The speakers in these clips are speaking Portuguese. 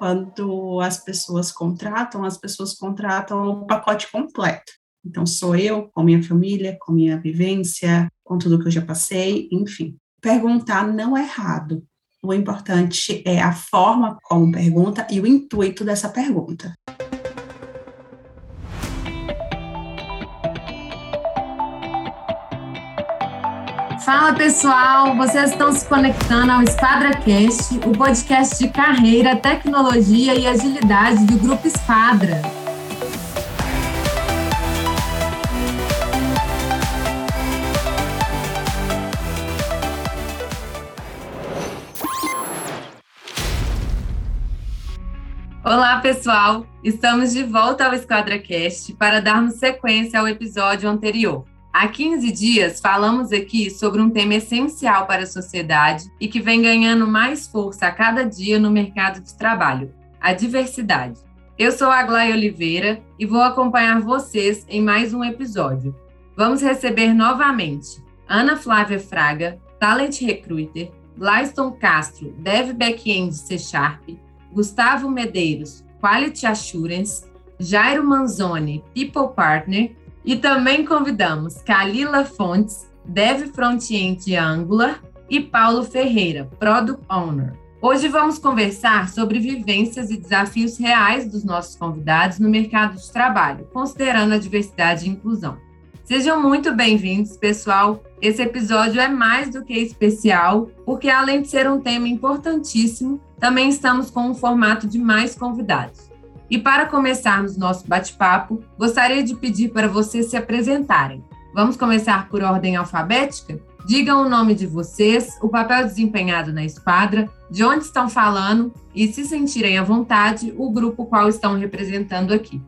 quando as pessoas contratam, as pessoas contratam o pacote completo. Então, sou eu, com minha família, com minha vivência, com tudo que eu já passei, enfim. Perguntar não é errado. O importante é a forma como pergunta e o intuito dessa pergunta. Fala pessoal, vocês estão se conectando ao EsquadraCast, o podcast de carreira, tecnologia e agilidade do Grupo Esquadra. Olá, pessoal! Estamos de volta ao EsquadraCast para darmos sequência ao episódio anterior. Há 15 dias falamos aqui sobre um tema essencial para a sociedade e que vem ganhando mais força a cada dia no mercado de trabalho: a diversidade. Eu sou a Glória Oliveira e vou acompanhar vocês em mais um episódio. Vamos receber novamente Ana Flávia Fraga, Talent Recruiter, Glyston Castro, Dev Backend C Sharp, Gustavo Medeiros, Quality Assurance, Jairo Manzoni, People Partner e também convidamos Kalila Fontes, Dev Frontend Angular e Paulo Ferreira, Product Owner. Hoje vamos conversar sobre vivências e desafios reais dos nossos convidados no mercado de trabalho, considerando a diversidade e inclusão. Sejam muito bem-vindos, pessoal. Esse episódio é mais do que especial, porque além de ser um tema importantíssimo, também estamos com um formato de mais convidados. E para começarmos nosso bate-papo, gostaria de pedir para vocês se apresentarem. Vamos começar por ordem alfabética? Digam o nome de vocês, o papel desempenhado na esquadra, de onde estão falando e, se sentirem à vontade, o grupo qual estão representando aqui.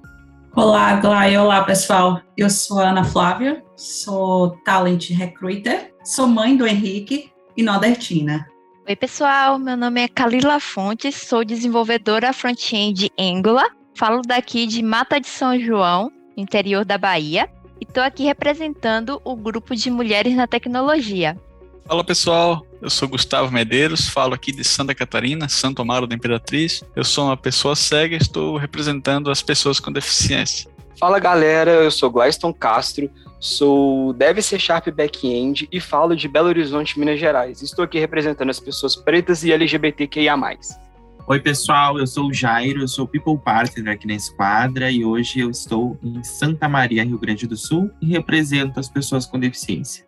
Olá, Glai. Olá, pessoal. Eu sou a Ana Flávia, sou Talent Recruiter, sou mãe do Henrique e nordestina. Oi, pessoal. Meu nome é Kalila Fontes, sou desenvolvedora front-end Angular. Falo daqui de Mata de São João, interior da Bahia, e estou aqui representando o grupo de mulheres na tecnologia. Fala pessoal, eu sou Gustavo Medeiros, falo aqui de Santa Catarina, Santo Amaro da Imperatriz. Eu sou uma pessoa cega e estou representando as pessoas com deficiência. Fala galera, eu sou Glyston Castro, Sou Dev C Sharp Backend e falo de Belo Horizonte, Minas Gerais. Estou aqui representando as pessoas pretas e LGBTQIA+. Oi, pessoal, eu sou o Jairo, eu sou People Partner aqui na Esquadra e hoje eu estou em Santa Maria, Rio Grande do Sul e represento as pessoas com deficiência.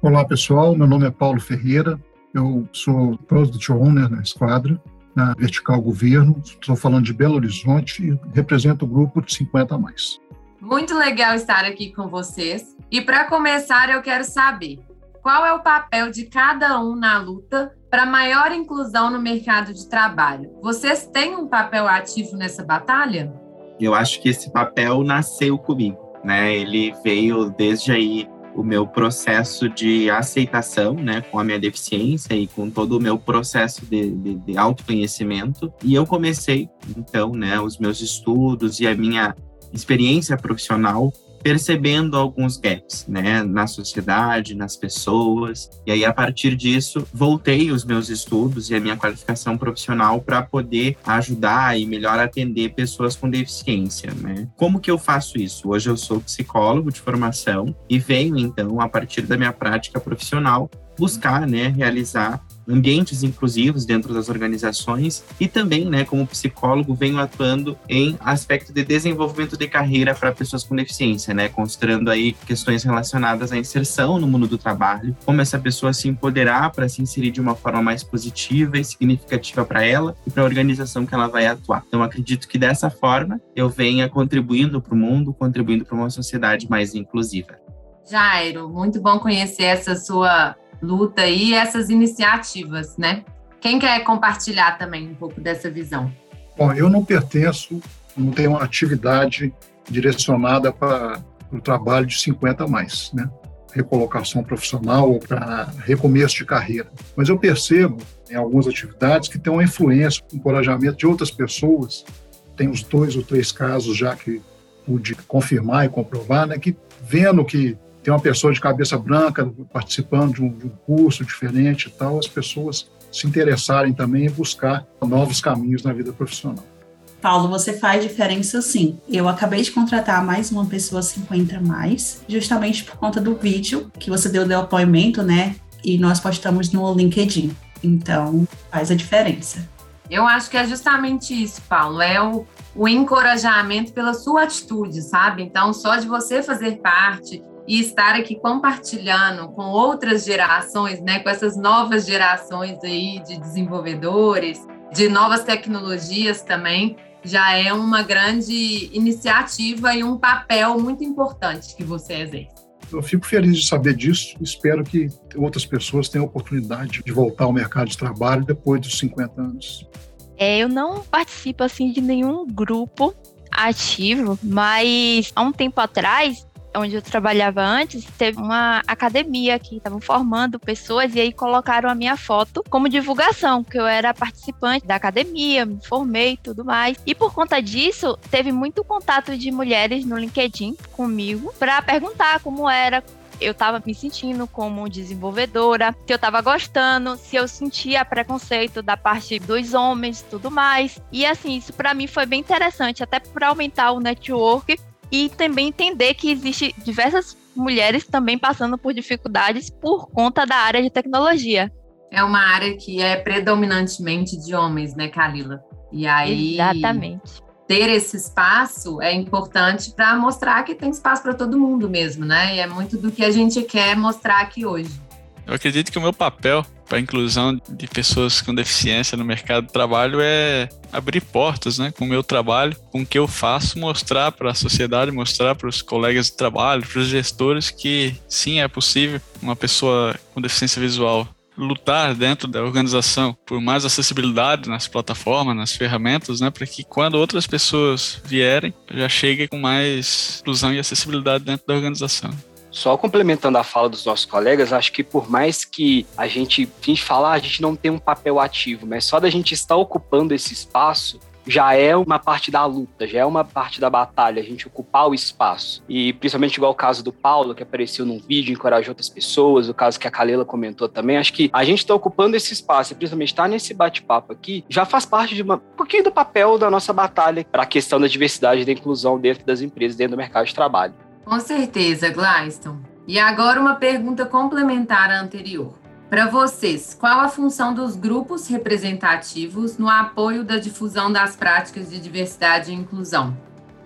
Olá, pessoal, meu nome é Paulo Ferreira, eu sou Product Owner na Esquadra, na Vertical Governo, estou falando de Belo Horizonte e represento o grupo de 50 a mais. Muito legal estar aqui com vocês. E para começar, eu quero saber qual é o papel de cada um na luta para maior inclusão no mercado de trabalho. Vocês têm um papel ativo nessa batalha? Eu acho que esse papel nasceu comigo, né? Ele veio desde aí o meu processo de aceitação, né, com a minha deficiência e com todo o meu processo de, de, de autoconhecimento. E eu comecei, então, né, os meus estudos e a minha experiência profissional percebendo alguns gaps, né, na sociedade, nas pessoas. E aí a partir disso, voltei os meus estudos e a minha qualificação profissional para poder ajudar e melhor atender pessoas com deficiência, né? Como que eu faço isso? Hoje eu sou psicólogo de formação e venho então a partir da minha prática profissional buscar, né, realizar ambientes inclusivos dentro das organizações e também, né, como psicólogo, venho atuando em aspecto de desenvolvimento de carreira para pessoas com deficiência, né, considerando aí questões relacionadas à inserção no mundo do trabalho, como essa pessoa se empoderar para se inserir de uma forma mais positiva e significativa para ela e para a organização que ela vai atuar. Então, acredito que dessa forma eu venha contribuindo para o mundo, contribuindo para uma sociedade mais inclusiva. Jairo, muito bom conhecer essa sua luta e essas iniciativas, né? Quem quer compartilhar também um pouco dessa visão? Bom, eu não pertenço, não tenho uma atividade direcionada para o trabalho de 50 a mais, né? recolocação profissional ou para recomeço de carreira. Mas eu percebo em algumas atividades que tem uma influência, um encorajamento de outras pessoas. Tem uns dois ou três casos já que pude confirmar e comprovar, né, que vendo que tem uma pessoa de cabeça branca participando de um, de um curso diferente e tal, as pessoas se interessarem também em buscar novos caminhos na vida profissional. Paulo, você faz diferença sim. Eu acabei de contratar mais uma pessoa 50 mais, justamente por conta do vídeo que você deu de apoimento, né? E nós postamos no LinkedIn. Então, faz a diferença. Eu acho que é justamente isso, Paulo. É o, o encorajamento pela sua atitude, sabe? Então, só de você fazer parte e estar aqui compartilhando com outras gerações, né, com essas novas gerações aí de desenvolvedores, de novas tecnologias também, já é uma grande iniciativa e um papel muito importante que você exerce. Eu fico feliz de saber disso. Espero que outras pessoas tenham a oportunidade de voltar ao mercado de trabalho depois dos 50 anos. É, eu não participo assim de nenhum grupo ativo, mas há um tempo atrás onde eu trabalhava antes, teve uma academia que estavam formando pessoas e aí colocaram a minha foto como divulgação, que eu era participante da academia, me formei e tudo mais. E por conta disso, teve muito contato de mulheres no LinkedIn comigo para perguntar como era, eu estava me sentindo como desenvolvedora, se eu estava gostando, se eu sentia preconceito da parte dos homens, tudo mais. E assim, isso para mim foi bem interessante, até para aumentar o network e também entender que existe diversas mulheres também passando por dificuldades por conta da área de tecnologia. É uma área que é predominantemente de homens, né, Kalila? E aí Exatamente. ter esse espaço é importante para mostrar que tem espaço para todo mundo mesmo, né? E é muito do que a gente quer mostrar aqui hoje. Eu acredito que o meu papel para a inclusão de pessoas com deficiência no mercado de trabalho é abrir portas, né, com o meu trabalho, com o que eu faço, mostrar para a sociedade, mostrar para os colegas de trabalho, para os gestores que sim é possível uma pessoa com deficiência visual lutar dentro da organização por mais acessibilidade nas plataformas, nas ferramentas, né, para que quando outras pessoas vierem, já chegue com mais inclusão e acessibilidade dentro da organização. Só complementando a fala dos nossos colegas, acho que por mais que a gente, gente falar, a gente não tem um papel ativo, mas só da gente estar ocupando esse espaço, já é uma parte da luta, já é uma parte da batalha, a gente ocupar o espaço. E principalmente igual o caso do Paulo, que apareceu num vídeo, encorajou outras pessoas, o caso que a Kalela comentou também, acho que a gente está ocupando esse espaço, e principalmente estar tá nesse bate-papo aqui, já faz parte de uma, um pouquinho do papel da nossa batalha para a questão da diversidade e da inclusão dentro das empresas, dentro do mercado de trabalho. Com certeza, Gladstone. E agora uma pergunta complementar à anterior. Para vocês, qual a função dos grupos representativos no apoio da difusão das práticas de diversidade e inclusão?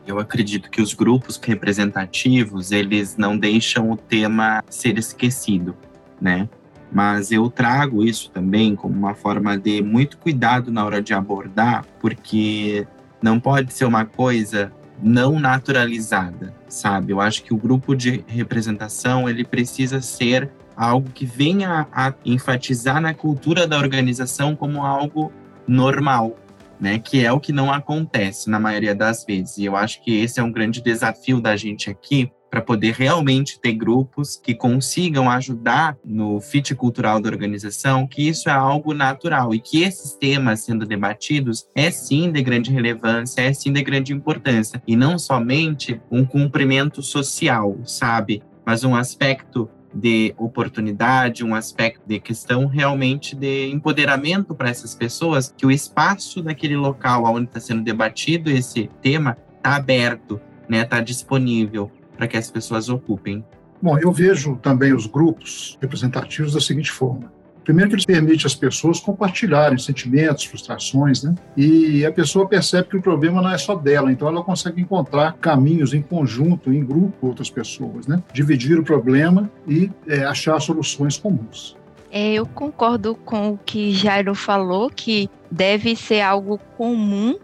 Eu acredito que os grupos representativos, eles não deixam o tema ser esquecido, né? Mas eu trago isso também como uma forma de muito cuidado na hora de abordar, porque não pode ser uma coisa não naturalizada, sabe? Eu acho que o grupo de representação ele precisa ser algo que venha a enfatizar na cultura da organização como algo normal, né? Que é o que não acontece na maioria das vezes. E eu acho que esse é um grande desafio da gente aqui, para poder realmente ter grupos que consigam ajudar no fit cultural da organização, que isso é algo natural e que esses temas sendo debatidos é sim de grande relevância, é sim de grande importância. E não somente um cumprimento social, sabe? Mas um aspecto de oportunidade, um aspecto de questão realmente de empoderamento para essas pessoas, que o espaço daquele local onde está sendo debatido esse tema está aberto, né, está disponível para que as pessoas ocupem? Bom, eu vejo também os grupos representativos da seguinte forma. Primeiro que eles permitem às pessoas compartilharem sentimentos, frustrações, né? E a pessoa percebe que o problema não é só dela, então ela consegue encontrar caminhos em conjunto, em grupo com outras pessoas, né? Dividir o problema e é, achar soluções comuns. É, eu concordo com o que Jairo falou, que deve ser algo comum,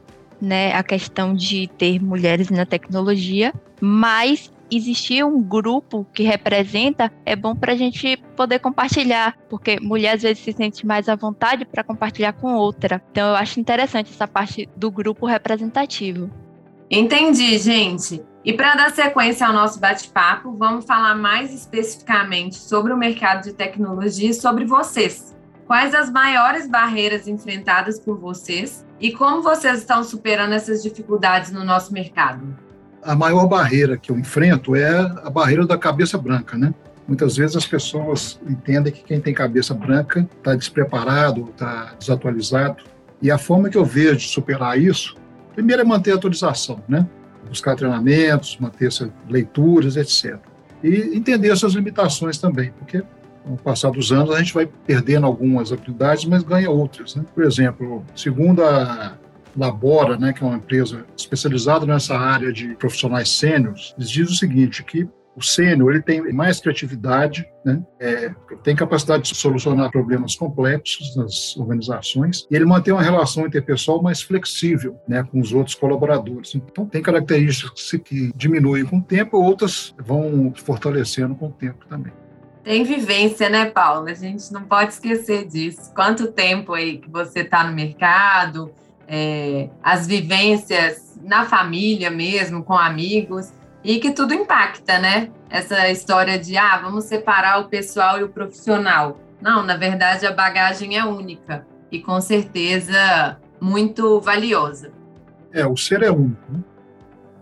né? A questão de ter mulheres na tecnologia, mas existir um grupo que representa é bom para a gente poder compartilhar, porque mulher às vezes se sente mais à vontade para compartilhar com outra. Então eu acho interessante essa parte do grupo representativo. Entendi, gente. E para dar sequência ao nosso bate-papo, vamos falar mais especificamente sobre o mercado de tecnologia e sobre vocês. Quais as maiores barreiras enfrentadas por vocês e como vocês estão superando essas dificuldades no nosso mercado? A maior barreira que eu enfrento é a barreira da cabeça branca, né? Muitas vezes as pessoas entendem que quem tem cabeça branca está despreparado, está desatualizado. E a forma que eu vejo de superar isso, primeiro é manter a atualização, né? Buscar treinamentos, manter leituras, etc. E entender suas limitações também, porque com o passar dos anos, a gente vai perdendo algumas habilidades, mas ganha outras. Né? Por exemplo, segundo a Labora, né, que é uma empresa especializada nessa área de profissionais sêniores, eles dizem o seguinte, que o sênior ele tem mais criatividade, né? É, tem capacidade de solucionar problemas complexos nas organizações e ele mantém uma relação interpessoal mais flexível né, com os outros colaboradores. Então, tem características que diminuem com o tempo, outras vão fortalecendo com o tempo também. Tem vivência, né, Paulo? A gente não pode esquecer disso. Quanto tempo aí que você está no mercado, é, as vivências na família mesmo, com amigos, e que tudo impacta, né? Essa história de, ah, vamos separar o pessoal e o profissional. Não, na verdade, a bagagem é única e com certeza muito valiosa. É, o ser é único. Né?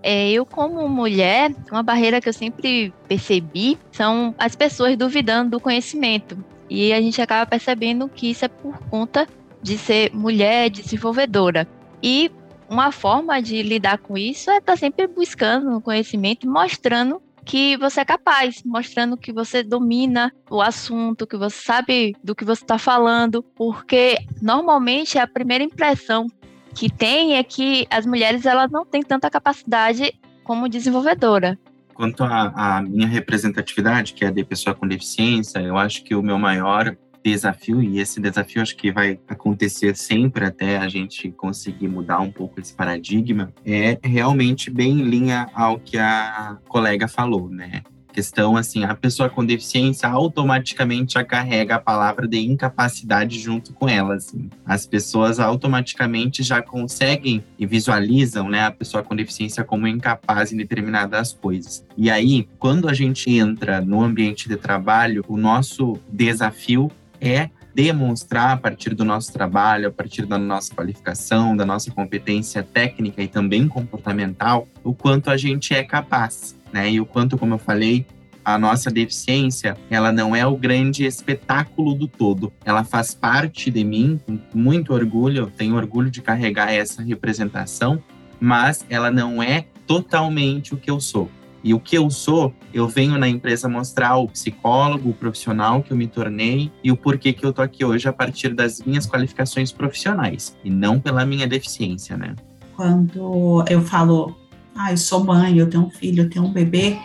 É, eu, como mulher, uma barreira que eu sempre percebi são as pessoas duvidando do conhecimento. E a gente acaba percebendo que isso é por conta de ser mulher desenvolvedora. E uma forma de lidar com isso é estar tá sempre buscando conhecimento mostrando que você é capaz, mostrando que você domina o assunto, que você sabe do que você está falando, porque normalmente a primeira impressão que tem é que as mulheres elas não têm tanta capacidade como desenvolvedora. Quanto à minha representatividade, que é de pessoa com deficiência, eu acho que o meu maior desafio, e esse desafio acho que vai acontecer sempre até a gente conseguir mudar um pouco esse paradigma, é realmente bem em linha ao que a colega falou, né? questão, assim, a pessoa com deficiência automaticamente já carrega a palavra de incapacidade junto com ela, assim. As pessoas automaticamente já conseguem e visualizam, né, a pessoa com deficiência como incapaz em determinadas coisas. E aí, quando a gente entra no ambiente de trabalho, o nosso desafio é demonstrar a partir do nosso trabalho, a partir da nossa qualificação, da nossa competência técnica e também comportamental, o quanto a gente é capaz né? E o quanto, como eu falei, a nossa deficiência, ela não é o grande espetáculo do todo. Ela faz parte de mim, com muito orgulho, eu tenho orgulho de carregar essa representação, mas ela não é totalmente o que eu sou. E o que eu sou, eu venho na empresa mostrar o psicólogo, o profissional que eu me tornei e o porquê que eu tô aqui hoje a partir das minhas qualificações profissionais e não pela minha deficiência, né? Quando eu falo ah, eu sou mãe, eu tenho um filho, eu tenho um bebê,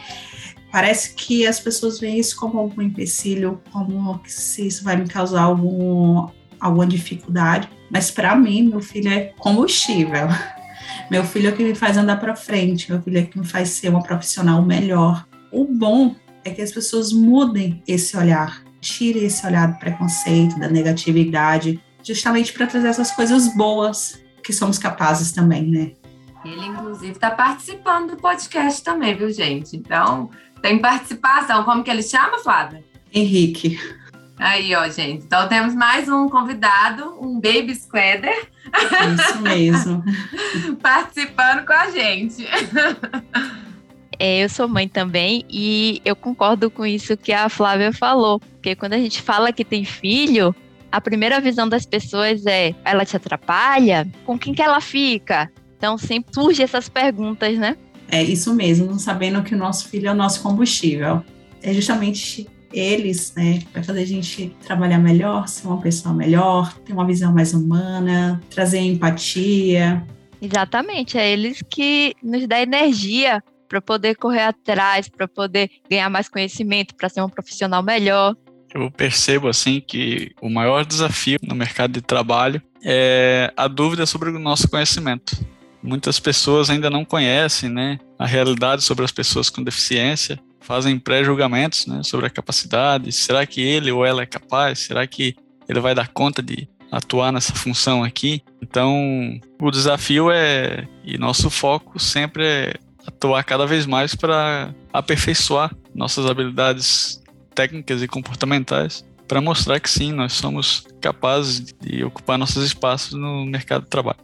parece que as pessoas veem isso como algum empecilho, como se isso vai me causar algum, alguma dificuldade. Mas para mim, meu filho é combustível. Meu filho é que me faz andar para frente, meu filho é que me faz ser uma profissional melhor. O bom é que as pessoas mudem esse olhar, tirem esse olhar do preconceito, da negatividade, justamente para trazer essas coisas boas que somos capazes também, né? Ele, inclusive, está participando do podcast também, viu, gente? Então, tem participação. Como que ele chama, Flávia? Henrique. Aí, ó, gente. Então, temos mais um convidado, um Baby Squatter. Isso mesmo. participando com a gente. É, eu sou mãe também e eu concordo com isso que a Flávia falou. Porque quando a gente fala que tem filho, a primeira visão das pessoas é: ela te atrapalha? Com quem que ela fica? Então sempre surge essas perguntas, né? É isso mesmo, sabendo que o nosso filho é o nosso combustível. É justamente eles, né, para fazer a gente trabalhar melhor, ser uma pessoa melhor, ter uma visão mais humana, trazer empatia. Exatamente, é eles que nos dão energia para poder correr atrás, para poder ganhar mais conhecimento, para ser um profissional melhor. Eu percebo assim que o maior desafio no mercado de trabalho é a dúvida sobre o nosso conhecimento muitas pessoas ainda não conhecem né, a realidade sobre as pessoas com deficiência, fazem pré-julgamentos né, sobre a capacidade. Será que ele ou ela é capaz? Será que ele vai dar conta de atuar nessa função aqui? Então, o desafio é, e nosso foco sempre é atuar cada vez mais para aperfeiçoar nossas habilidades técnicas e comportamentais para mostrar que sim, nós somos capazes de ocupar nossos espaços no mercado de trabalho.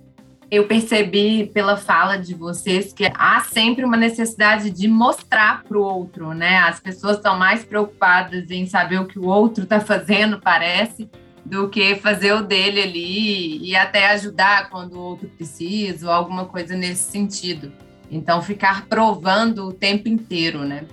Eu percebi pela fala de vocês que há sempre uma necessidade de mostrar para o outro, né? As pessoas estão mais preocupadas em saber o que o outro está fazendo, parece, do que fazer o dele ali e até ajudar quando o outro precisa ou alguma coisa nesse sentido. Então, ficar provando o tempo inteiro, né?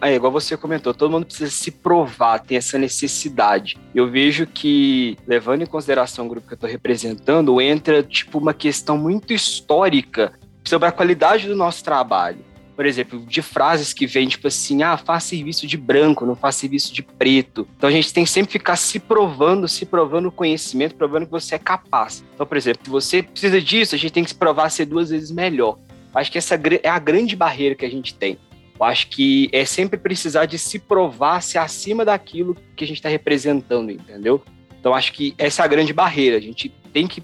É, igual você comentou, todo mundo precisa se provar, tem essa necessidade. Eu vejo que, levando em consideração o grupo que eu estou representando, entra, tipo, uma questão muito histórica sobre a qualidade do nosso trabalho. Por exemplo, de frases que vêm, tipo assim, ah, faz serviço de branco, não faz serviço de preto. Então a gente tem que sempre ficar se provando, se provando o conhecimento, provando que você é capaz. Então, por exemplo, se você precisa disso, a gente tem que se provar ser duas vezes melhor. Acho que essa é a grande barreira que a gente tem. Eu acho que é sempre precisar de se provar se acima daquilo que a gente está representando, entendeu? Então acho que essa é a grande barreira. A gente tem que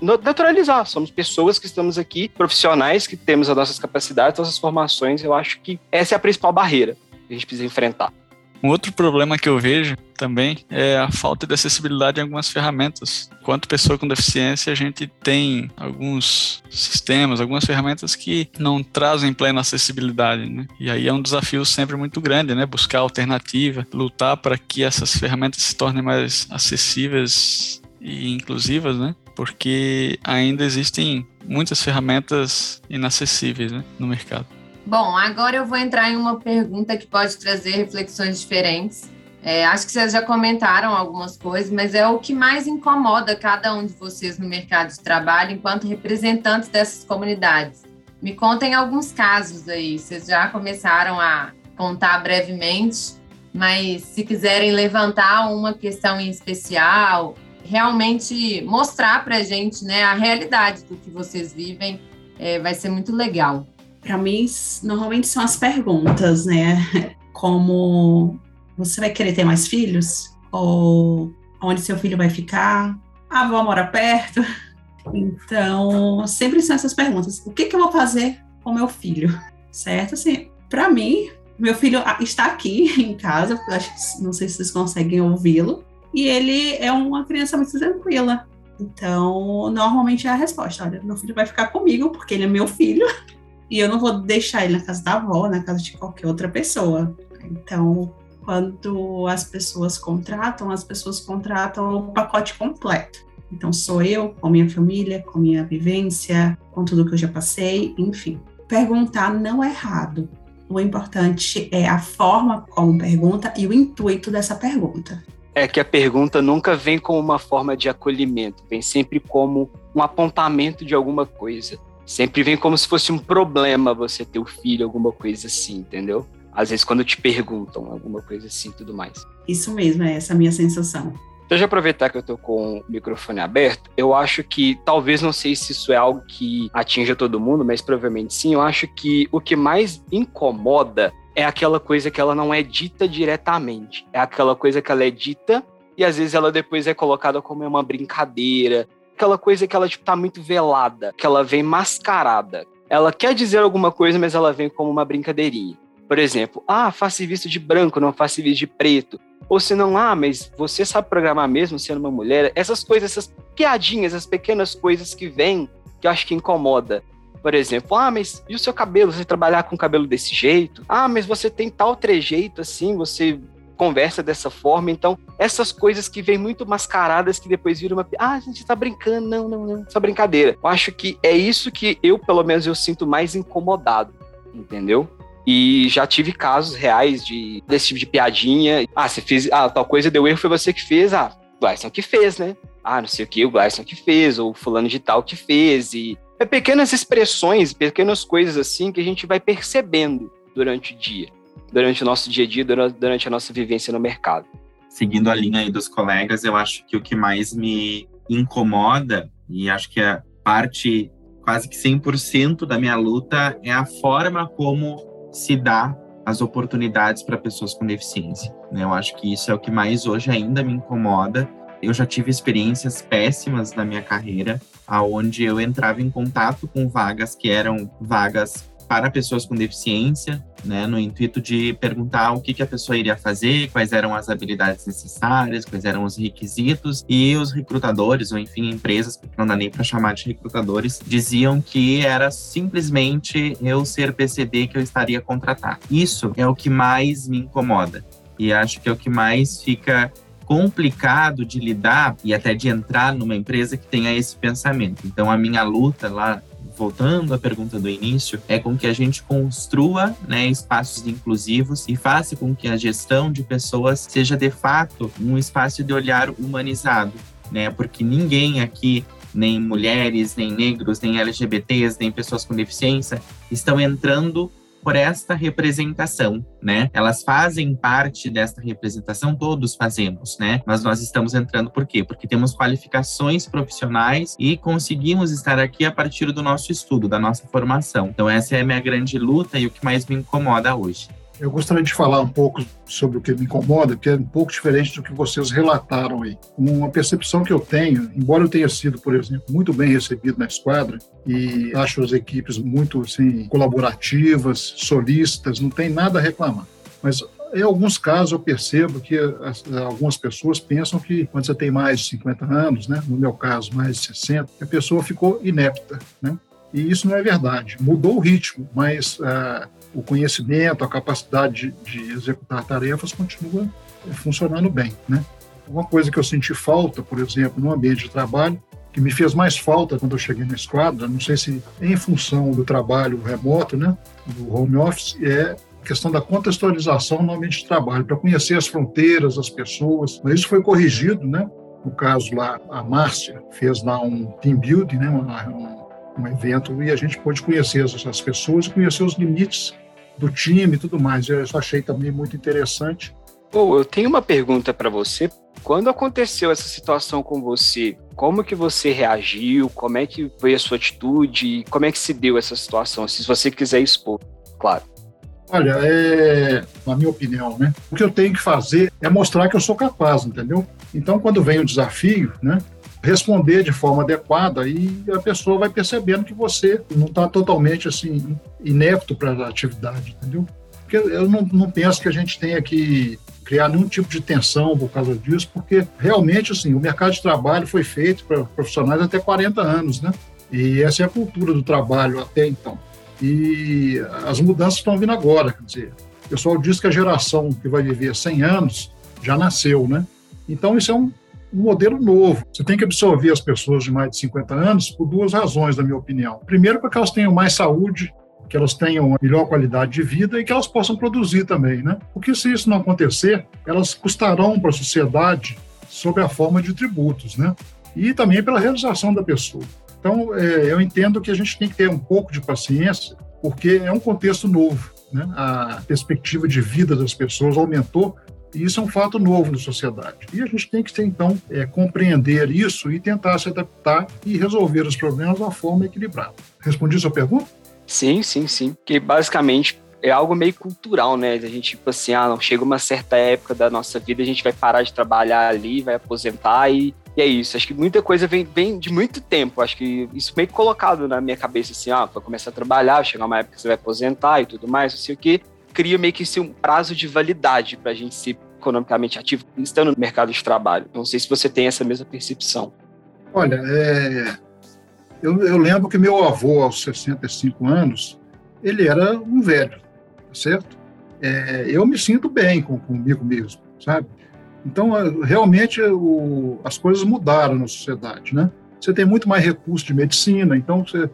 naturalizar. Somos pessoas que estamos aqui, profissionais que temos as nossas capacidades, nossas formações. Eu acho que essa é a principal barreira que a gente precisa enfrentar. Um outro problema que eu vejo também é a falta de acessibilidade em algumas ferramentas. Quanto pessoa com deficiência, a gente tem alguns sistemas, algumas ferramentas que não trazem plena acessibilidade, né? E aí é um desafio sempre muito grande, né? Buscar alternativa, lutar para que essas ferramentas se tornem mais acessíveis e inclusivas, né? Porque ainda existem muitas ferramentas inacessíveis né? no mercado. Bom, agora eu vou entrar em uma pergunta que pode trazer reflexões diferentes. É, acho que vocês já comentaram algumas coisas, mas é o que mais incomoda cada um de vocês no mercado de trabalho enquanto representantes dessas comunidades. Me contem alguns casos aí. Vocês já começaram a contar brevemente, mas se quiserem levantar uma questão em especial, realmente mostrar para a gente né, a realidade do que vocês vivem, é, vai ser muito legal para mim, normalmente são as perguntas, né? Como você vai querer ter mais filhos? Ou onde seu filho vai ficar? A avó mora perto? Então, sempre são essas perguntas. O que, que eu vou fazer com meu filho? Certo? Assim, para mim, meu filho está aqui em casa, acho não sei se vocês conseguem ouvi-lo, e ele é uma criança muito tranquila. Então, normalmente é a resposta: olha, meu filho vai ficar comigo porque ele é meu filho e eu não vou deixar ele na casa da avó, na casa de qualquer outra pessoa. Então, quando as pessoas contratam, as pessoas contratam o pacote completo. Então, sou eu, com minha família, com minha vivência, com tudo que eu já passei, enfim. Perguntar não é errado. O importante é a forma como pergunta e o intuito dessa pergunta. É que a pergunta nunca vem como uma forma de acolhimento, vem sempre como um apontamento de alguma coisa. Sempre vem como se fosse um problema você ter o filho, alguma coisa assim, entendeu? Às vezes quando te perguntam alguma coisa assim tudo mais. Isso mesmo, é essa a minha sensação. Deixa eu aproveitar que eu tô com o microfone aberto. Eu acho que, talvez, não sei se isso é algo que atinja todo mundo, mas provavelmente sim. Eu acho que o que mais incomoda é aquela coisa que ela não é dita diretamente. É aquela coisa que ela é dita e às vezes ela depois é colocada como uma brincadeira, aquela coisa que ela tipo, tá muito velada, que ela vem mascarada. Ela quer dizer alguma coisa, mas ela vem como uma brincadeirinha. Por exemplo, ah, faça serviço de branco, não faça serviço de preto. Ou se não, ah, mas você sabe programar mesmo sendo uma mulher? Essas coisas, essas piadinhas, essas pequenas coisas que vêm, que eu acho que incomoda. Por exemplo, ah, mas e o seu cabelo? Você trabalhar com cabelo desse jeito? Ah, mas você tem tal trejeito assim, você conversa dessa forma. Então, essas coisas que vêm muito mascaradas que depois viram uma. Ah, a gente tá brincando. Não, não, não. Só brincadeira. Eu acho que é isso que eu, pelo menos, eu sinto mais incomodado. Entendeu? E já tive casos reais de desse tipo de piadinha. Ah, você fez. Ah, tal coisa deu erro, foi você que fez. Ah, o Gleison que fez, né? Ah, não sei o que, o Gleison que fez, ou fulano de tal que fez. E é pequenas expressões, pequenas coisas assim que a gente vai percebendo durante o dia durante o nosso dia a dia, durante a nossa vivência no mercado. Seguindo a linha aí dos colegas, eu acho que o que mais me incomoda, e acho que a parte quase que 100% da minha luta, é a forma como se dá as oportunidades para pessoas com deficiência. Né? Eu acho que isso é o que mais hoje ainda me incomoda. Eu já tive experiências péssimas na minha carreira, aonde eu entrava em contato com vagas que eram vagas para pessoas com deficiência, né, no intuito de perguntar o que, que a pessoa iria fazer, quais eram as habilidades necessárias, quais eram os requisitos, e os recrutadores, ou enfim, empresas, porque não dá nem para chamar de recrutadores, diziam que era simplesmente eu ser PCD que eu estaria contratar. Isso é o que mais me incomoda. E acho que é o que mais fica complicado de lidar e até de entrar numa empresa que tenha esse pensamento. Então, a minha luta lá voltando à pergunta do início, é com que a gente construa né, espaços inclusivos e faça com que a gestão de pessoas seja de fato um espaço de olhar humanizado, né? Porque ninguém aqui nem mulheres, nem negros, nem LGBTs, nem pessoas com deficiência estão entrando por esta representação, né? Elas fazem parte desta representação, todos fazemos, né? Mas nós estamos entrando por quê? Porque temos qualificações profissionais e conseguimos estar aqui a partir do nosso estudo, da nossa formação. Então essa é a minha grande luta e o que mais me incomoda hoje. Eu gostaria de falar um pouco sobre o que me incomoda, que é um pouco diferente do que vocês relataram aí. Uma percepção que eu tenho, embora eu tenha sido, por exemplo, muito bem recebido na esquadra e acho as equipes muito assim, colaborativas, solistas, não tem nada a reclamar. Mas em alguns casos eu percebo que as, algumas pessoas pensam que quando você tem mais de 50 anos, né, no meu caso mais de 60, a pessoa ficou inepta, né? E isso não é verdade. Mudou o ritmo, mas ah, o conhecimento, a capacidade de, de executar tarefas continua funcionando bem, né? Uma coisa que eu senti falta, por exemplo, no ambiente de trabalho, que me fez mais falta quando eu cheguei na esquadra, não sei se em função do trabalho remoto, né, do home office, é a questão da contextualização no ambiente de trabalho, para conhecer as fronteiras, as pessoas. Mas isso foi corrigido, né? No caso lá, a Márcia fez lá um team building, né, um, um evento, e a gente pôde conhecer essas pessoas e conhecer os limites do time e tudo mais. Eu achei também muito interessante. Eu tenho uma pergunta para você. Quando aconteceu essa situação com você, como que você reagiu? Como é que foi a sua atitude? Como é que se deu essa situação? Se você quiser expor, claro. Olha, é, na minha opinião, né? O que eu tenho que fazer é mostrar que eu sou capaz, entendeu? Então, quando vem o desafio, né? responder de forma adequada e a pessoa vai percebendo que você não está totalmente assim inepto para a atividade, entendeu? Porque eu não, não penso que a gente tenha que criar nenhum tipo de tensão por causa disso, porque realmente assim o mercado de trabalho foi feito para profissionais até 40 anos, né? E essa é a cultura do trabalho até então. E as mudanças estão vindo agora, quer dizer, o pessoal diz que a geração que vai viver 100 anos já nasceu, né? Então isso é um um modelo novo. Você tem que absorver as pessoas de mais de 50 anos por duas razões, na minha opinião. Primeiro, para que elas tenham mais saúde, que elas tenham uma melhor qualidade de vida e que elas possam produzir também, né? Porque se isso não acontecer, elas custarão para a sociedade sob a forma de tributos, né? E também pela realização da pessoa. Então, é, eu entendo que a gente tem que ter um pouco de paciência, porque é um contexto novo. Né? A perspectiva de vida das pessoas aumentou e isso é um fato novo na sociedade. E a gente tem que, então, é, compreender isso e tentar se adaptar e resolver os problemas de uma forma equilibrada. Respondi a sua pergunta? Sim, sim, sim. Que basicamente é algo meio cultural, né? A gente, tipo assim, ah, não, chega uma certa época da nossa vida, a gente vai parar de trabalhar ali, vai aposentar e, e é isso. Acho que muita coisa vem, vem de muito tempo. Acho que isso meio colocado na minha cabeça, assim, ah, vai começar a trabalhar, chegar uma época que você vai aposentar e tudo mais, não sei o quê cria meio que assim, um prazo de validade para a gente ser economicamente ativo estando no mercado de trabalho. Não sei se você tem essa mesma percepção. Olha, é... eu, eu, lembro que meu avô, aos 65 anos, ele era um velho, certo? É, eu me sinto bem com, comigo mesmo, sabe? Então, realmente, o, as coisas mudaram na sociedade, né? Você tem muito mais recursos de medicina, então você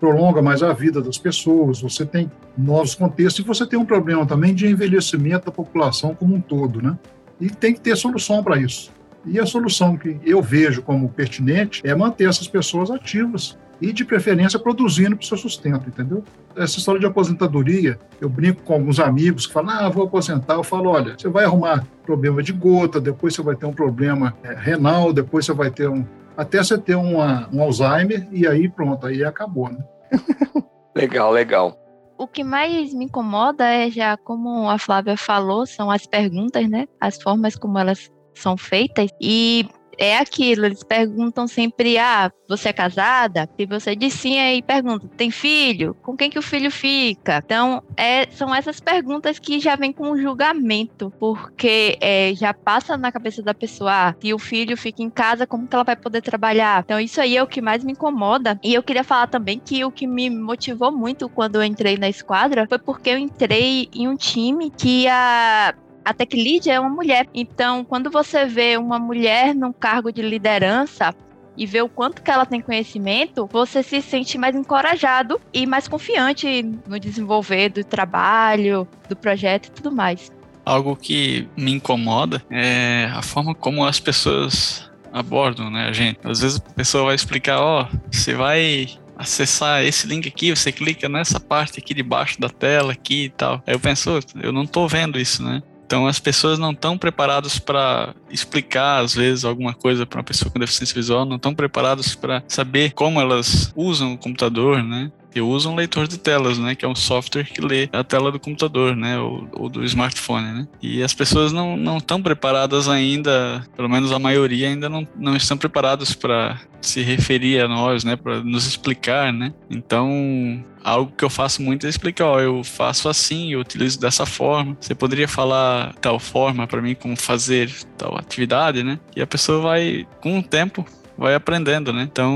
prolonga mais a vida das pessoas, você tem novos contextos e você tem um problema também de envelhecimento da população como um todo, né? E tem que ter solução para isso. E a solução que eu vejo como pertinente é manter essas pessoas ativas e, de preferência, produzindo para o seu sustento, entendeu? Essa história de aposentadoria, eu brinco com alguns amigos que falam, ah, vou aposentar. Eu falo, olha, você vai arrumar problema de gota, depois você vai ter um problema é, renal, depois você vai ter um... Até você ter uma, um Alzheimer e aí pronto, aí acabou, né? legal, legal. O que mais me incomoda é já, como a Flávia falou, são as perguntas, né? As formas como elas são feitas. E é aquilo, eles perguntam sempre, ah, você é casada? E você diz sim, aí pergunta, tem filho? Com quem que o filho fica? Então, é, são essas perguntas que já vêm com julgamento, porque é, já passa na cabeça da pessoa, ah, se o filho fica em casa, como que ela vai poder trabalhar? Então, isso aí é o que mais me incomoda. E eu queria falar também que o que me motivou muito quando eu entrei na esquadra foi porque eu entrei em um time que a a tech lead é uma mulher. Então, quando você vê uma mulher num cargo de liderança, e vê o quanto que ela tem conhecimento, você se sente mais encorajado e mais confiante no desenvolver do trabalho, do projeto e tudo mais. Algo que me incomoda é a forma como as pessoas abordam, né, a gente. Às vezes a pessoa vai explicar, ó, oh, você vai acessar esse link aqui, você clica nessa parte aqui debaixo da tela aqui e tal. Aí eu penso, eu não tô vendo isso, né? Então as pessoas não estão preparadas para explicar às vezes alguma coisa para uma pessoa com deficiência visual, não estão preparadas para saber como elas usam o computador, né? Eu uso um leitor de telas, né, que é um software que lê a tela do computador, né, ou, ou do smartphone, né. E as pessoas não estão preparadas ainda, pelo menos a maioria ainda não, não estão preparadas para se referir a nós, né, para nos explicar, né. Então algo que eu faço muito é explicar, ó, eu faço assim, eu utilizo dessa forma. Você poderia falar tal forma para mim como fazer tal atividade, né? E a pessoa vai com o tempo vai aprendendo, né? Então,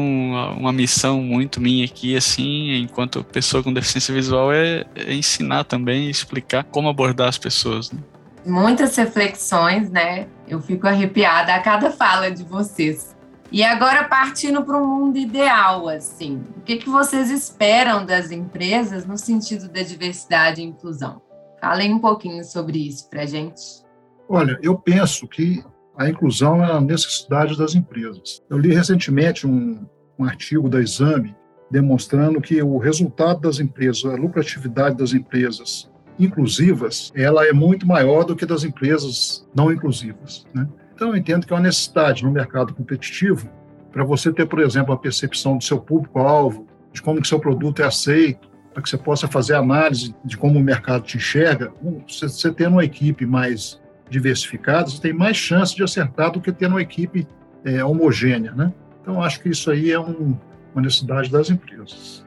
uma missão muito minha aqui, assim, enquanto pessoa com deficiência visual, é, é ensinar também, explicar como abordar as pessoas. Né? Muitas reflexões, né? Eu fico arrepiada a cada fala de vocês. E agora partindo para um mundo ideal, assim, o que, que vocês esperam das empresas no sentido da diversidade e inclusão? Falem um pouquinho sobre isso para gente. Olha, eu penso que a inclusão é a necessidade das empresas. Eu li recentemente um, um artigo da Exame demonstrando que o resultado das empresas, a lucratividade das empresas inclusivas, ela é muito maior do que das empresas não inclusivas. Né? Então, eu entendo que é uma necessidade no mercado competitivo para você ter, por exemplo, a percepção do seu público-alvo, de como que seu produto é aceito, para que você possa fazer análise de como o mercado te enxerga. Você, tendo uma equipe mais diversificados, tem mais chance de acertar do que ter uma equipe é, homogênea, né? Então, acho que isso aí é um, uma necessidade das empresas.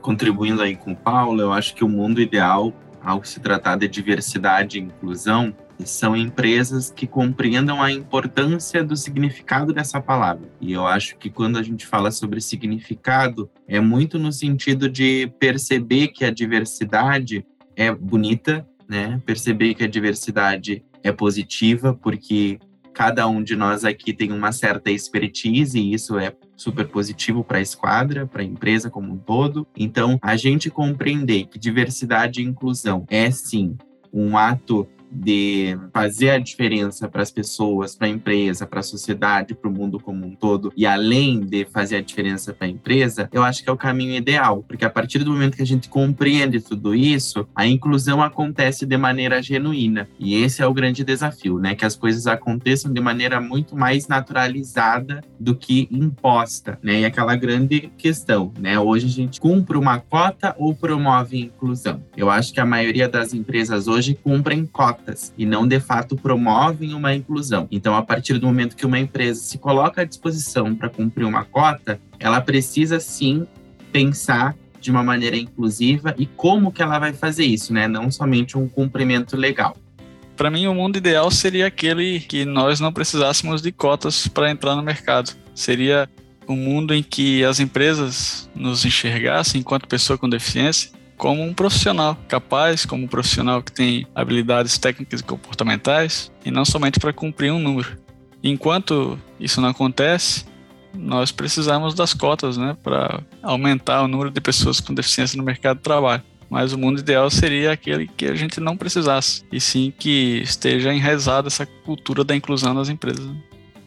Contribuindo aí com o Paulo, eu acho que o mundo ideal, ao se tratar de diversidade e inclusão, são empresas que compreendam a importância do significado dessa palavra. E eu acho que quando a gente fala sobre significado, é muito no sentido de perceber que a diversidade é bonita, né? Perceber que a diversidade é positiva, porque cada um de nós aqui tem uma certa expertise e isso é super positivo para a esquadra, para a empresa como um todo. Então, a gente compreender que diversidade e inclusão é sim um ato de fazer a diferença para as pessoas, para a empresa, para a sociedade, para o mundo como um todo, e além de fazer a diferença para a empresa, eu acho que é o caminho ideal, porque a partir do momento que a gente compreende tudo isso, a inclusão acontece de maneira genuína. E esse é o grande desafio, né? Que as coisas aconteçam de maneira muito mais naturalizada do que imposta, né? E aquela grande questão, né? Hoje a gente cumpre uma cota ou promove inclusão? Eu acho que a maioria das empresas hoje cumprem cota cotas e não de fato promovem uma inclusão. Então, a partir do momento que uma empresa se coloca à disposição para cumprir uma cota, ela precisa sim pensar de uma maneira inclusiva e como que ela vai fazer isso, né? Não somente um cumprimento legal. Para mim, o mundo ideal seria aquele que nós não precisássemos de cotas para entrar no mercado. Seria um mundo em que as empresas nos enxergassem enquanto pessoa com deficiência como um profissional capaz, como um profissional que tem habilidades técnicas e comportamentais, e não somente para cumprir um número. Enquanto isso não acontece, nós precisamos das cotas né, para aumentar o número de pessoas com deficiência no mercado de trabalho. Mas o mundo ideal seria aquele que a gente não precisasse, e sim que esteja enraizada essa cultura da inclusão das empresas.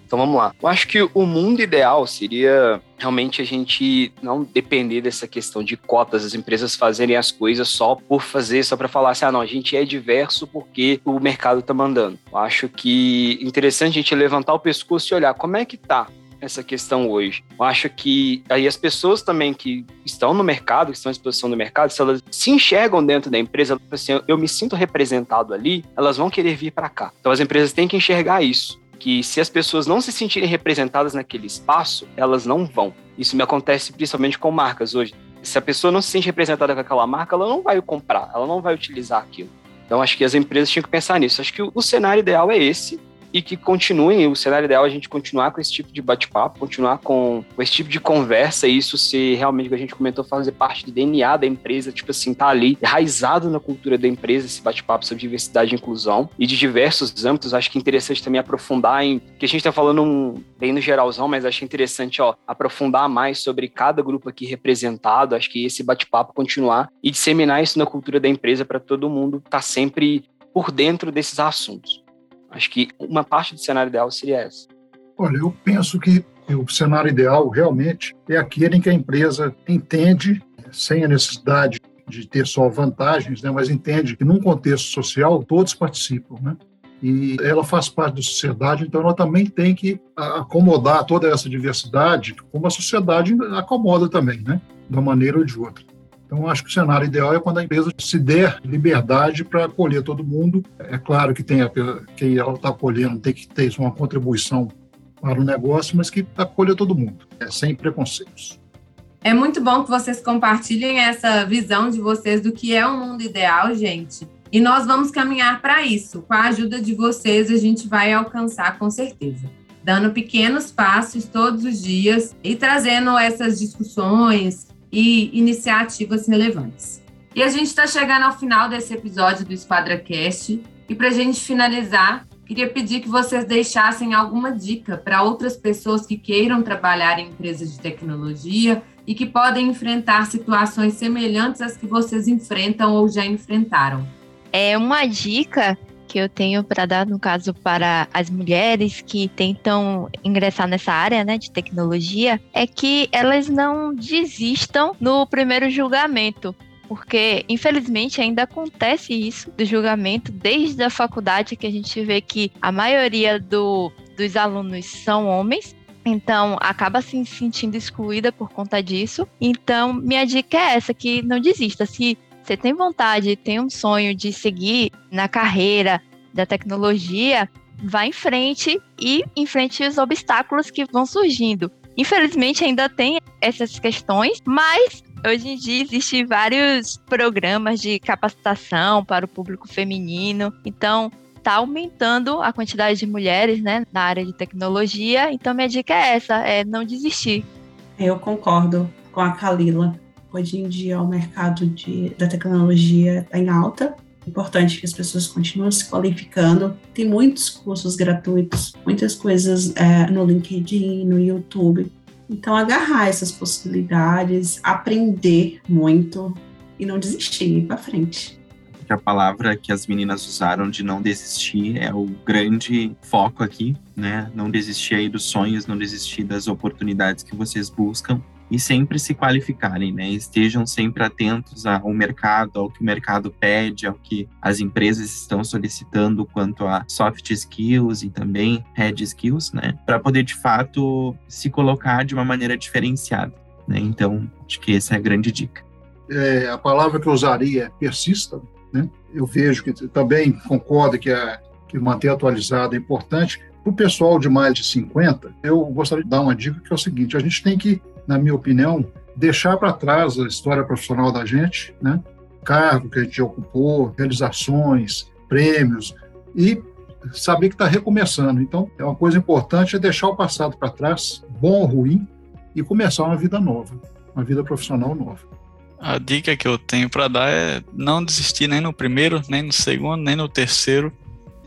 Então vamos lá. Eu acho que o mundo ideal seria realmente a gente não depender dessa questão de cotas, as empresas fazerem as coisas só por fazer, só para falar assim, ah, não, a gente é diverso porque o mercado está mandando. Eu acho que interessante a gente levantar o pescoço e olhar como é que tá essa questão hoje. Eu acho que aí as pessoas também que estão no mercado, que estão à exposição do mercado, se elas se enxergam dentro da empresa, assim, eu me sinto representado ali, elas vão querer vir para cá. Então as empresas têm que enxergar isso que se as pessoas não se sentirem representadas naquele espaço, elas não vão. Isso me acontece principalmente com marcas hoje. Se a pessoa não se sente representada com aquela marca, ela não vai comprar, ela não vai utilizar aquilo. Então, acho que as empresas tinham que pensar nisso. Acho que o, cenário ideal é esse, e que continuem, o cenário ideal é a gente continuar com esse tipo de bate-papo, continuar com, esse tipo de conversa, e isso ser realmente, o que a gente comentou, fazer parte do DNA da empresa, tipo assim, tá ali, enraizado na cultura da empresa, esse bate-papo sobre diversidade e inclusão, e de diversos âmbitos, acho que é interessante também aprofundar em, que a gente tá falando um, bem no geralzão, mas acho interessante, ó, aprofundar mais sobre cada grupo aqui representado, acho que esse bate-papo continuar e disseminar isso na cultura da empresa para todo mundo estar tá sempre por dentro desses assuntos. Acho que uma parte do cenário ideal seria essa. Olha, eu penso que o cenário ideal realmente é aquele em que a empresa entende, sem a necessidade de ter só vantagens, né, mas entende que num contexto social todos participam, né? E ela faz parte da sociedade, então ela também tem que acomodar toda essa diversidade, como a sociedade acomoda também, né? De uma maneira ou de outra. Então, acho que o cenário ideal é quando a empresa se der liberdade para acolher todo mundo. É claro que tem a, ela está acolhendo tem que ter uma contribuição para o negócio, mas que acolha todo mundo, é, sem preconceitos. É muito bom que vocês compartilhem essa visão de vocês do que é o um mundo ideal, gente. E nós vamos caminhar para isso. Com a ajuda de vocês, a gente vai alcançar com certeza. Dando pequenos passos todos os dias e trazendo essas discussões, e iniciativas relevantes. E a gente está chegando ao final desse episódio do EsquadraCast. E para a gente finalizar, queria pedir que vocês deixassem alguma dica para outras pessoas que queiram trabalhar em empresas de tecnologia e que podem enfrentar situações semelhantes às que vocês enfrentam ou já enfrentaram. É uma dica que eu tenho para dar, no caso, para as mulheres que tentam ingressar nessa área né, de tecnologia, é que elas não desistam no primeiro julgamento. Porque, infelizmente, ainda acontece isso do julgamento desde a faculdade, que a gente vê que a maioria do, dos alunos são homens, então, acaba se sentindo excluída por conta disso. Então, minha dica é essa, que não desista. Se você tem vontade, tem um sonho de seguir na carreira da tecnologia, vá em frente e enfrente os obstáculos que vão surgindo. Infelizmente ainda tem essas questões, mas hoje em dia existem vários programas de capacitação para o público feminino. Então, está aumentando a quantidade de mulheres né, na área de tecnologia. Então, minha dica é essa: é não desistir. Eu concordo com a Kalila. Hoje em dia o mercado de, da tecnologia está em alta. Importante que as pessoas continuem se qualificando. Tem muitos cursos gratuitos, muitas coisas é, no LinkedIn, no YouTube. Então, agarrar essas possibilidades, aprender muito e não desistir, ir para frente a palavra que as meninas usaram de não desistir é o grande foco aqui, né? Não desistir aí dos sonhos, não desistir das oportunidades que vocês buscam e sempre se qualificarem, né? Estejam sempre atentos ao mercado, ao que o mercado pede, ao que as empresas estão solicitando quanto a soft skills e também hard skills, né? Para poder de fato se colocar de uma maneira diferenciada, né? Então, acho que essa é a grande dica. É, a palavra que eu usaria é persista, né? Eu vejo que também concordo que, é, que manter atualizado é importante. Para o pessoal de mais de 50, eu gostaria de dar uma dica que é o seguinte: a gente tem que na minha opinião, deixar para trás a história profissional da gente, né? cargo que a gente ocupou, realizações, prêmios, e saber que está recomeçando. Então, é uma coisa importante é deixar o passado para trás, bom ou ruim, e começar uma vida nova, uma vida profissional nova. A dica que eu tenho para dar é não desistir nem no primeiro, nem no segundo, nem no terceiro,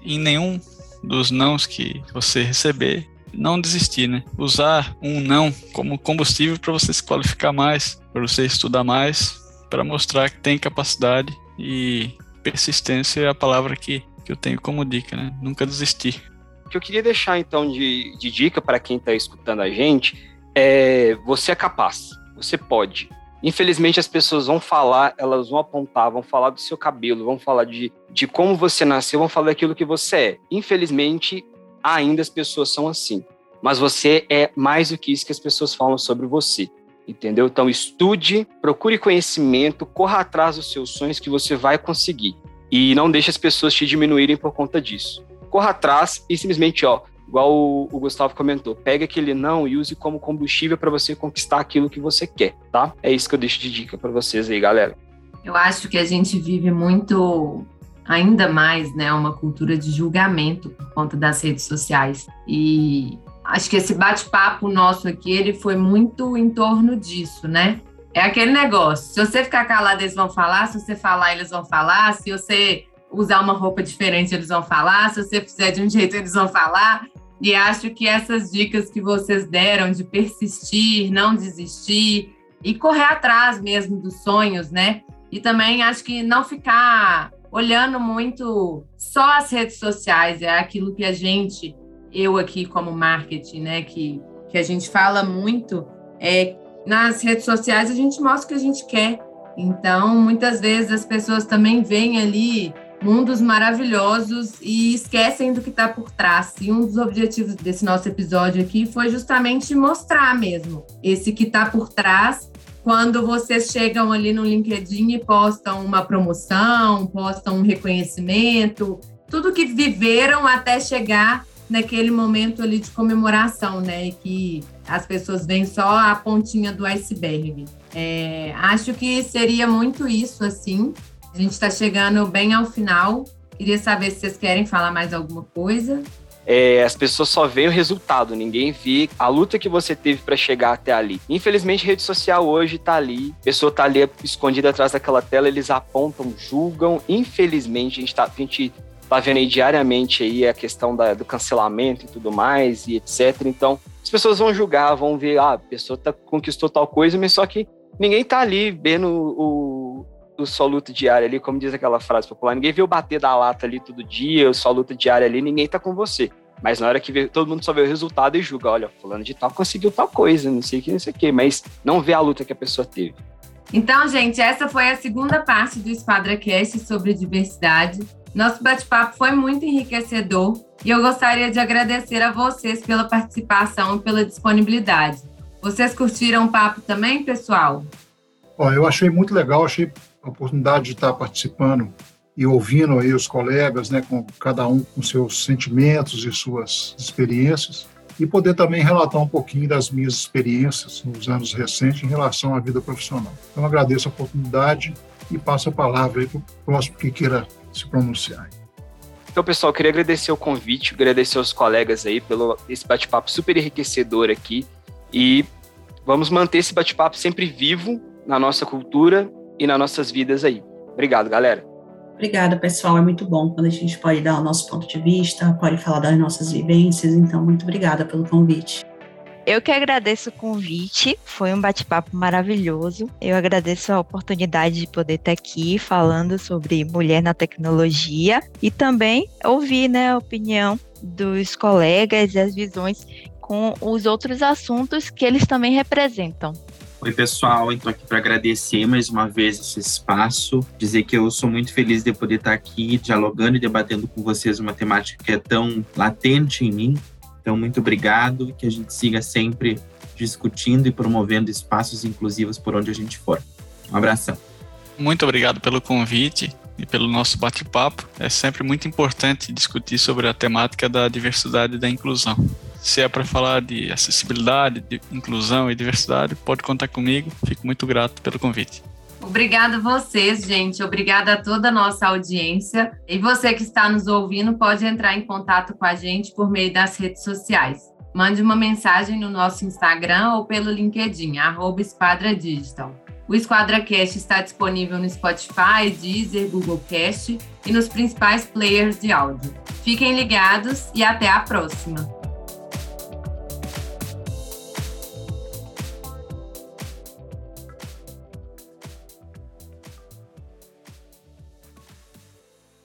em nenhum dos nãos que você receber, não desistir, né? Usar um não como combustível para você se qualificar mais, para você estudar mais, para mostrar que tem capacidade e persistência é a palavra que, que eu tenho como dica, né? Nunca desistir. O que eu queria deixar então de, de dica para quem está escutando a gente é: você é capaz, você pode. Infelizmente, as pessoas vão falar, elas vão apontar, vão falar do seu cabelo, vão falar de, de como você nasceu, vão falar daquilo que você é. Infelizmente, ainda as pessoas são assim. Mas você é mais do que isso que as pessoas falam sobre você. Entendeu? Então estude, procure conhecimento, corra atrás dos seus sonhos que você vai conseguir. E não deixe as pessoas te diminuírem por conta disso. Corra atrás e simplesmente, ó, igual o, o Gustavo comentou, pegue aquele não e use como combustível para você conquistar aquilo que você quer, tá? É isso que eu deixo de dica para vocês aí, galera. Eu acho que a gente vive muito ainda mais, né, uma cultura de julgamento por conta das redes sociais. E acho que esse bate-papo nosso aqui, ele foi muito em torno disso, né? É aquele negócio, se você ficar calado, eles vão falar, se você falar, eles vão falar, se você usar uma roupa diferente, eles vão falar, se você fizer de um jeito, eles vão falar. E acho que essas dicas que vocês deram de persistir, não desistir e correr atrás mesmo dos sonhos, né? E também acho que não ficar olhando muito só as redes sociais, é aquilo que a gente, eu aqui como marketing, né, que, que a gente fala muito, é nas redes sociais a gente mostra o que a gente quer. Então, muitas vezes as pessoas também veem ali mundos maravilhosos e esquecem do que está por trás. E um dos objetivos desse nosso episódio aqui foi justamente mostrar mesmo esse que está por trás quando vocês chegam ali no LinkedIn e postam uma promoção, postam um reconhecimento, tudo que viveram até chegar naquele momento ali de comemoração, né? E que as pessoas veem só a pontinha do iceberg. É, acho que seria muito isso, assim. A gente está chegando bem ao final. Queria saber se vocês querem falar mais alguma coisa é, as pessoas só veem o resultado, ninguém vê a luta que você teve para chegar até ali. Infelizmente, rede social hoje tá ali, a pessoa tá ali escondida atrás daquela tela, eles apontam, julgam. Infelizmente, a gente tá, a gente tá vendo aí diariamente aí a questão da, do cancelamento e tudo mais, e etc. Então, as pessoas vão julgar, vão ver, ah, a pessoa tá, conquistou tal coisa, mas só que ninguém tá ali vendo o, o só luta diária ali, como diz aquela frase popular, ninguém viu bater da lata ali todo dia, o só luta diária ali, ninguém tá com você. Mas na hora que vê, todo mundo só vê o resultado e julga, olha, fulano de tal conseguiu tal coisa, não sei o que, não sei o que, mas não vê a luta que a pessoa teve. Então, gente, essa foi a segunda parte do EsquadraCast sobre diversidade. Nosso bate-papo foi muito enriquecedor e eu gostaria de agradecer a vocês pela participação e pela disponibilidade. Vocês curtiram o papo também, pessoal? Ó, eu achei muito legal, achei a oportunidade de estar participando e ouvindo aí os colegas, né, com cada um com seus sentimentos e suas experiências, e poder também relatar um pouquinho das minhas experiências nos anos recentes em relação à vida profissional. Então, agradeço a oportunidade e passo a palavra aí para o próximo que queira se pronunciar. Então, pessoal, queria agradecer o convite, agradecer aos colegas aí pelo esse bate-papo super enriquecedor aqui e vamos manter esse bate-papo sempre vivo na nossa cultura e nas nossas vidas aí. Obrigado, galera. Obrigada, pessoal. É muito bom quando a gente pode dar o nosso ponto de vista, pode falar das nossas vivências. Então, muito obrigada pelo convite. Eu que agradeço o convite, foi um bate-papo maravilhoso. Eu agradeço a oportunidade de poder estar aqui falando sobre mulher na tecnologia e também ouvir né, a opinião dos colegas e as visões com os outros assuntos que eles também representam. Oi, pessoal. Estou aqui para agradecer mais uma vez esse espaço, dizer que eu sou muito feliz de poder estar aqui dialogando e debatendo com vocês uma temática que é tão latente em mim. Então, muito obrigado. Que a gente siga sempre discutindo e promovendo espaços inclusivos por onde a gente for. Um abração. Muito obrigado pelo convite e pelo nosso bate-papo. É sempre muito importante discutir sobre a temática da diversidade e da inclusão. Se é para falar de acessibilidade, de inclusão e diversidade, pode contar comigo. Fico muito grato pelo convite. Obrigada a vocês, gente. Obrigada a toda a nossa audiência. E você que está nos ouvindo pode entrar em contato com a gente por meio das redes sociais. Mande uma mensagem no nosso Instagram ou pelo LinkedIn, arroba Esquadra Digital. O EsquadraCast está disponível no Spotify, Deezer, Google Cast e nos principais players de áudio. Fiquem ligados e até a próxima!